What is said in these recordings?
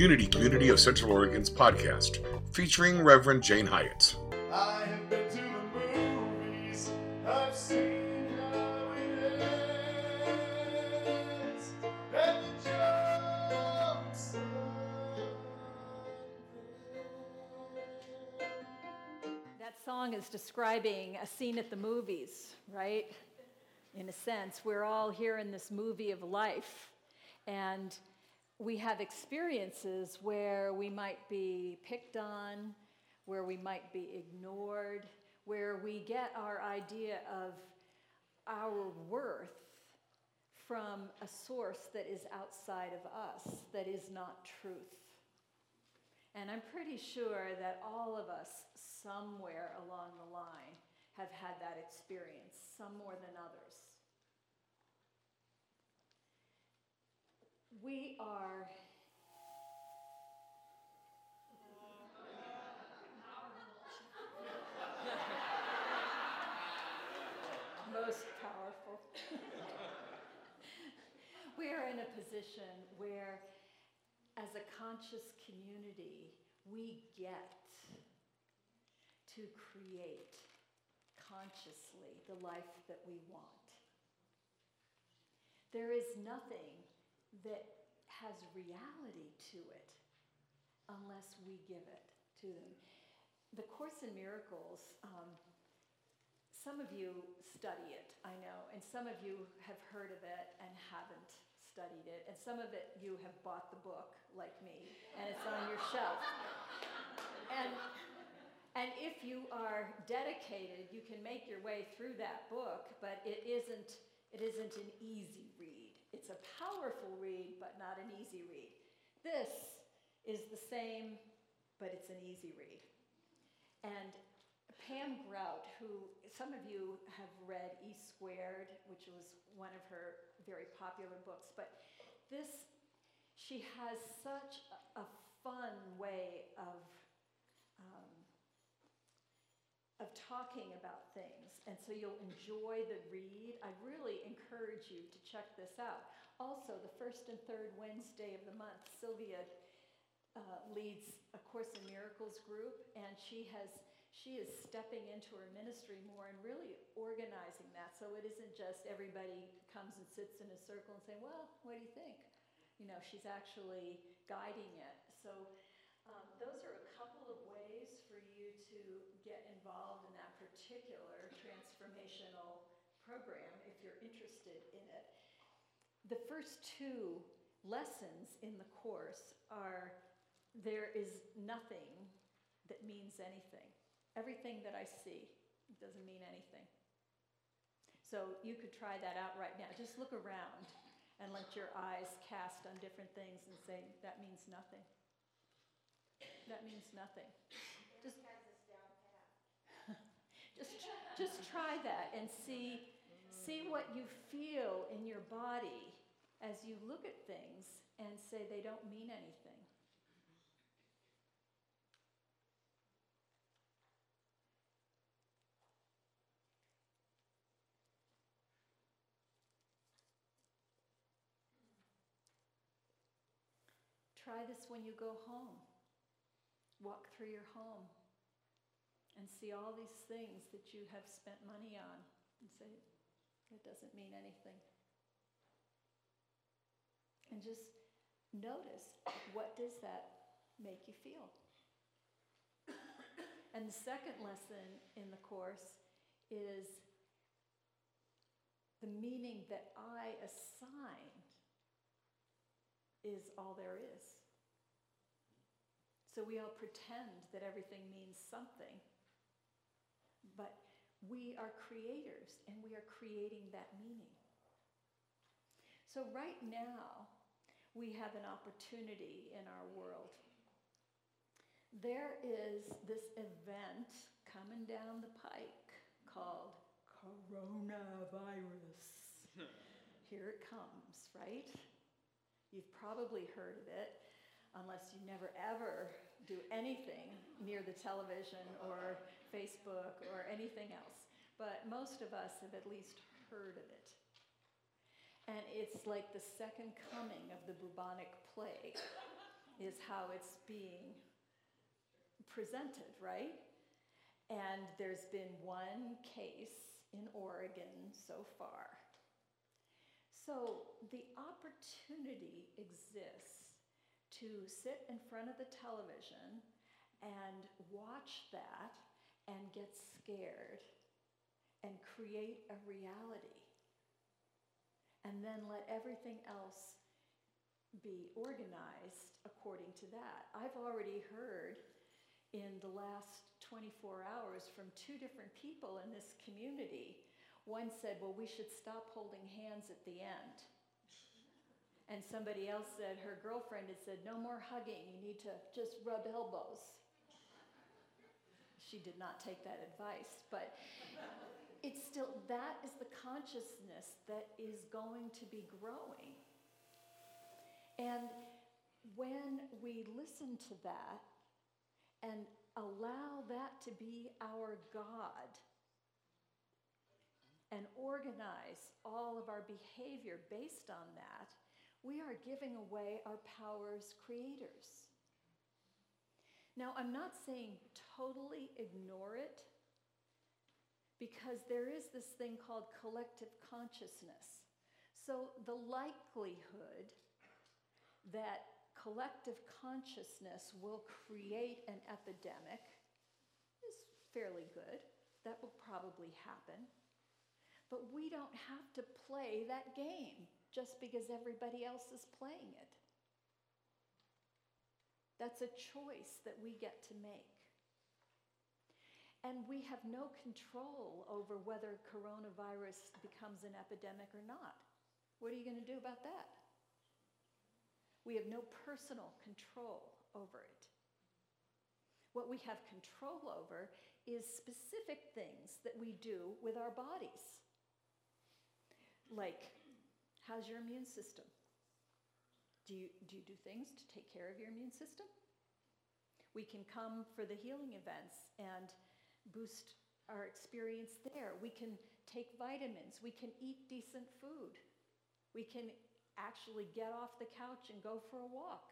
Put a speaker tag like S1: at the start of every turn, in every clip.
S1: Unity Community of Central Oregon's podcast, featuring Reverend Jane Hyatt.
S2: I have been to the movies. I've seen how it ends. And the jokes
S3: That song is describing a scene at the movies, right? In a sense, we're all here in this movie of life, and we have experiences where we might be picked on, where we might be ignored, where we get our idea of our worth from a source that is outside of us, that is not truth. And I'm pretty sure that all of us, somewhere along the line, have had that experience, some more than others. We are. Most powerful. we are in a position where as a conscious community, we get to create consciously the life that we want. There is nothing that has reality to it unless we give it to them. The Course in Miracles, um, some of you study it, I know, and some of you have heard of it and haven't studied it, and some of it you have bought the book, like me, and it's on your shelf. And, and if you are dedicated, you can make your way through that book, but it isn't, it isn't an easy read. It's a powerful read, but not an easy read. This is the same, but it's an easy read. And Pam Grout, who some of you have read E Squared, which was one of her very popular books, but this, she has such a, fun way of, um, of talking about things. And so you'll enjoy the read. I really encourage you to check this out. Also, the first and third Wednesday of the month, Sylvia uh, leads a Course in Miracles group, and she has she is stepping into her ministry more and really organizing that so it isn't just everybody comes and sits in a circle and saying, Well, what do you think? You know, she's actually guiding it. So, um, those are a couple of ways for you to get involved in that particular transformational program if you're interested in it. The first two lessons in the course are there is nothing that means anything. Everything that I see doesn't mean anything. So you could try that out right now. Just look around and let your eyes cast on different things and say, that means nothing. That means nothing. Just, just, just try that and see, see what you feel in your body as you look at things and say they don't mean anything. Try this when you go home. Walk through your home and see all these things that you have spent money on and say, it doesn't mean anything. And just notice what does that make you feel? and the second lesson in the course is the meaning that I assign is all there is. So we all pretend that everything means something, but we are creators and we are creating that meaning. So, right now, we have an opportunity in our world. There is this event coming down the pike called coronavirus. Here it comes, right? You've probably heard of it, unless you never ever do anything near the television or Facebook or anything else. But most of us have at least heard of it. And it's like the second coming of the bubonic plague. is how it's being presented, right? And there's been one case in Oregon so far. So the opportunity exists to sit in front of the television and watch that and get scared and create a reality. And then let everything else be organized according to that. I've already heard in the last 24 hours from two different people in this community. One said, Well, we should stop holding hands at the end. And somebody else said, her girlfriend had said, No more hugging, you need to just rub elbows. She did not take that advice, but it's still, that is the consciousness that is going to be growing. And when we listen to that and allow that to be our God and organize all of our behavior based on that, we are giving away our powers creators. Now, I'm not saying totally ignore it because there is this thing called collective consciousness. So, the likelihood that collective consciousness will create an epidemic is fairly good. That will probably happen. But we don't have to play that game just because everybody else is playing it. That's a choice that we get to make. And we have no control over whether coronavirus becomes an epidemic or not. What are you going to do about that? We have no personal control over it. What we have control over is specific things that we do with our bodies. Like, how's your immune system? Do you, do you do things to take care of your immune system? We can come for the healing events and boost our experience there. We can take vitamins. We can eat decent food. We can actually get off the couch and go for a walk.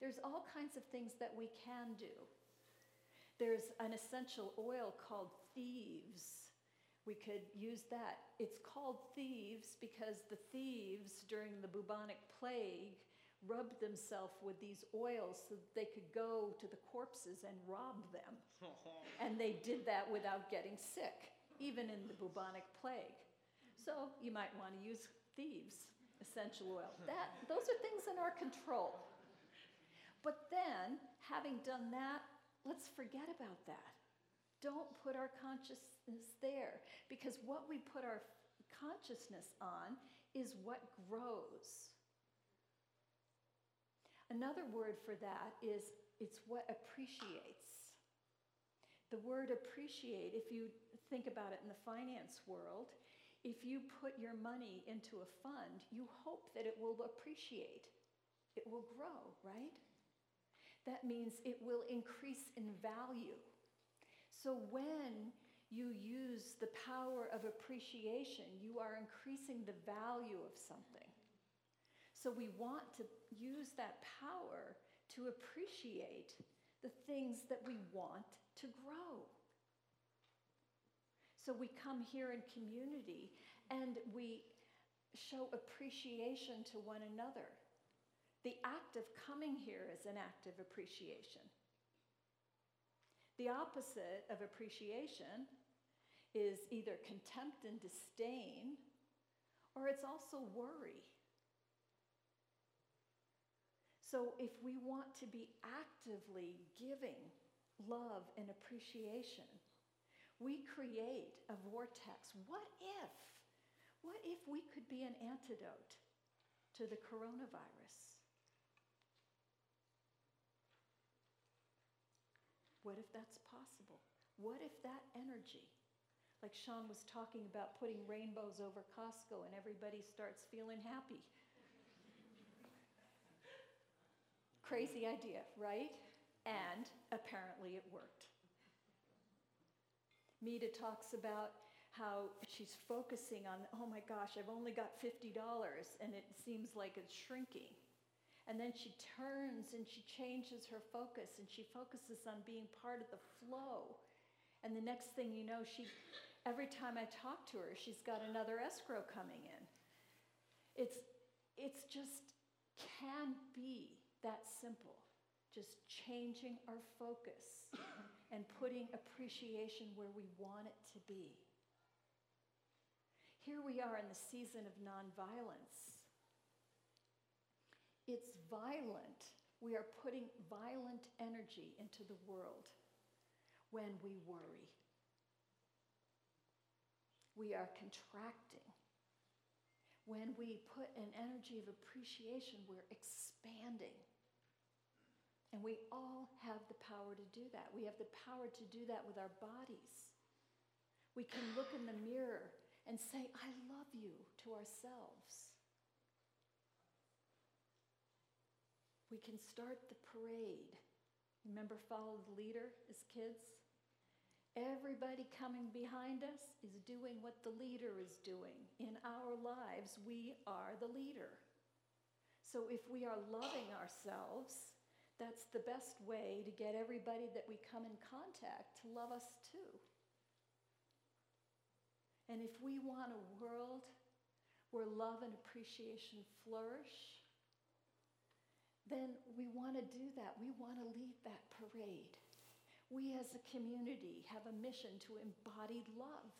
S3: There's all kinds of things that we can do. There's an essential oil called thieves. We could use that. It's called thieves because the thieves during the bubonic plague rubbed themselves with these oils so that they could go to the corpses and rob them. and they did that without getting sick, even in the bubonic plague. So you might want to use thieves essential oil. That, those are things in our control. But then, having done that, let's forget about that. Don't put our consciousness there because what we put our consciousness on is what grows. Another word for that is it's what appreciates. The word appreciate, if you think about it in the finance world, if you put your money into a fund, you hope that it will appreciate, it will grow, right? That means it will increase in value. So when you use the power of appreciation, you are increasing the value of something. So we want to use that power to appreciate the things that we want to grow. So we come here in community and we show appreciation to one another. The act of coming here is an act of appreciation. The opposite of appreciation is either contempt and disdain, or it's also worry. So, if we want to be actively giving love and appreciation, we create a vortex. What if? What if we could be an antidote to the coronavirus? What if that's possible? What if that energy, like Sean was talking about putting rainbows over Costco and everybody starts feeling happy? Crazy idea, right? And apparently it worked. Mita talks about how she's focusing on, oh my gosh, I've only got $50 and it seems like it's shrinking. And then she turns and she changes her focus and she focuses on being part of the flow. And the next thing you know, she every time I talk to her, she's got another escrow coming in. It's it's just can be that simple. Just changing our focus and putting appreciation where we want it to be. Here we are in the season of nonviolence. It's violent. We are putting violent energy into the world when we worry. We are contracting. When we put an energy of appreciation, we're expanding. And we all have the power to do that. We have the power to do that with our bodies. We can look in the mirror and say, I love you to ourselves. We can start the parade. Remember, follow the leader as kids? Everybody coming behind us is doing what the leader is doing. In our lives, we are the leader. So if we are loving ourselves, that's the best way to get everybody that we come in contact to love us too. And if we want a world where love and appreciation flourish, then we want to do that. We want to lead that parade. We as a community have a mission to embody love.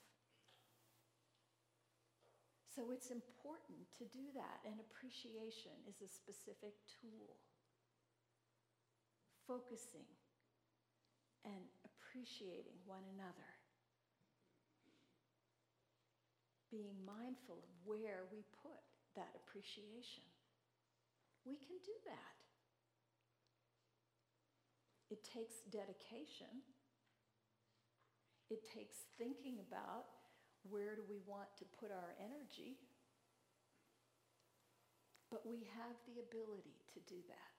S3: So it's important to do that, and appreciation is a specific tool. Focusing and appreciating one another. Being mindful of where we put that appreciation. We can do that. It takes dedication. It takes thinking about where do we want to put our energy. But we have the ability to do that.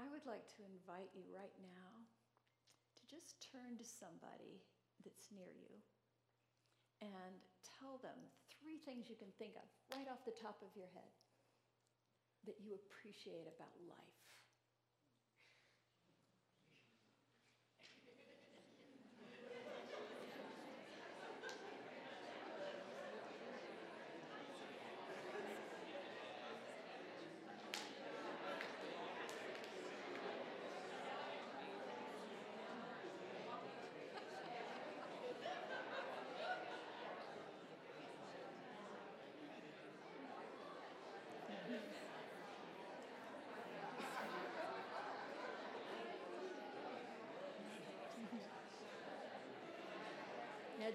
S3: I would like to invite you right now to just turn to somebody that's near you and tell them three things you can think of right off the top of your head that you appreciate about life.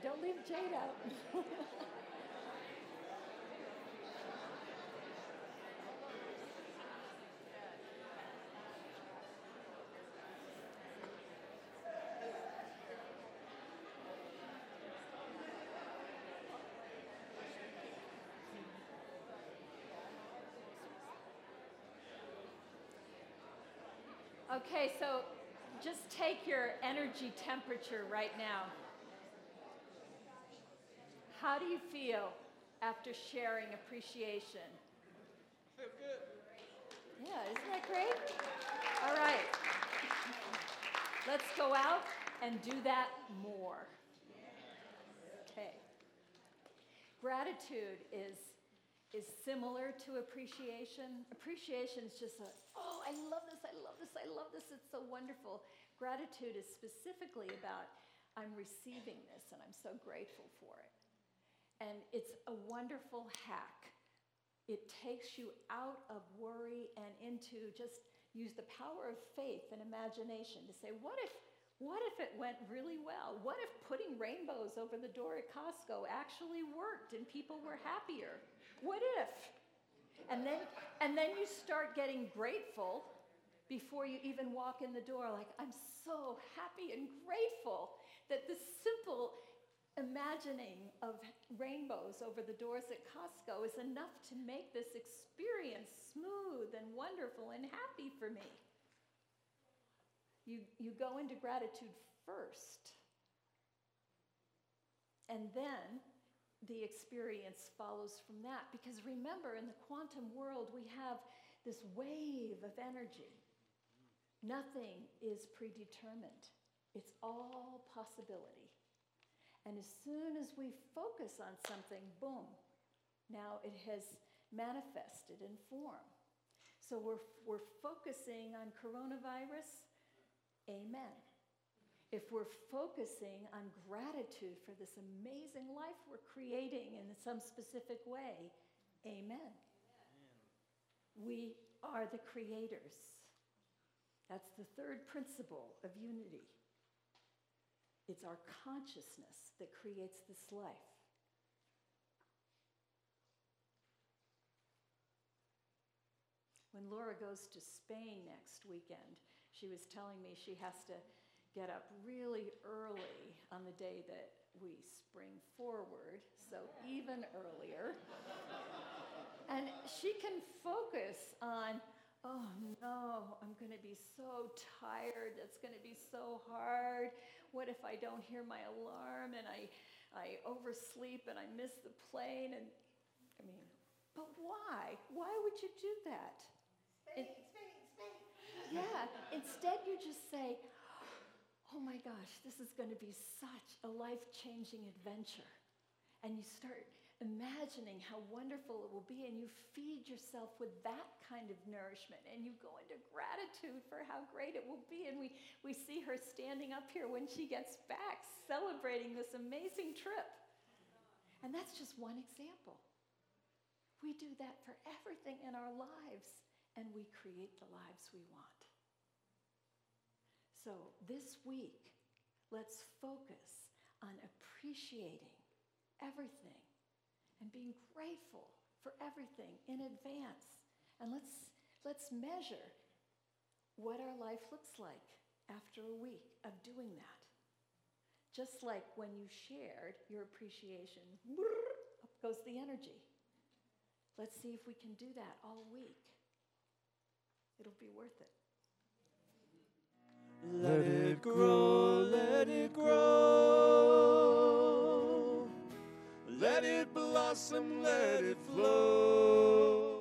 S3: Now, don't leave Jade out. Okay, so just take your energy temperature right now. How do you feel after sharing appreciation?
S4: Feel good.
S3: Yeah, isn't that great? All right. Let's go out and do that more. Okay. Gratitude is is similar to appreciation. Appreciation is just a, oh, I love this, I love this, I love this, it's so wonderful. Gratitude is specifically about, I'm receiving this and I'm so grateful for it. And it's a wonderful hack. It takes you out of worry and into just use the power of faith and imagination to say, what if, what if it went really well? What if putting rainbows over the door at Costco actually worked and people were happier? What if? And then, and then you start getting grateful before you even walk in the door, like, I'm so happy and grateful that this simple imagining of rainbows over the doors at Costco is enough to make this experience smooth and wonderful and happy for me. You, you go into gratitude first, and then the experience follows from that. Because remember, in the quantum world, we have this wave of energy. Nothing is predetermined, it's all possibility. And as soon as we focus on something, boom, now it has manifested in form. So we're, we're focusing on coronavirus, amen. If we're focusing on gratitude for this amazing life we're creating in some specific way, amen. We are the creators. That's the third principle of unity. It's our consciousness that creates this life. When Laura goes to Spain next weekend, she was telling me she has to get up really early on the day that we spring forward, so even earlier. and she can focus on, oh no, I'm going to be so tired. It's going to be so hard. What if I don't hear my alarm and I, I oversleep and I miss the plane? And I mean, but why? Why would you do that?
S5: Spain, Spain, Spain.
S3: Yeah, instead you just say, oh my gosh, this is going to be such a life changing adventure. And you start imagining how wonderful it will be, and you feed yourself with that kind of nourishment, and you go into gratitude for how great it will be. And we, we see her standing up here when she gets back, celebrating this amazing trip. And that's just one example. We do that for everything in our lives, and we create the lives we want. So this week, let's focus on appreciating everything and being grateful for everything in advance. And let's, let's measure what our life looks like after a week of doing that. Just like when you shared your appreciation, up goes the energy. Let's see if we can do that all week. It'll be worth it.
S2: Let it grow, let it grow. Let it blossom, let it flow.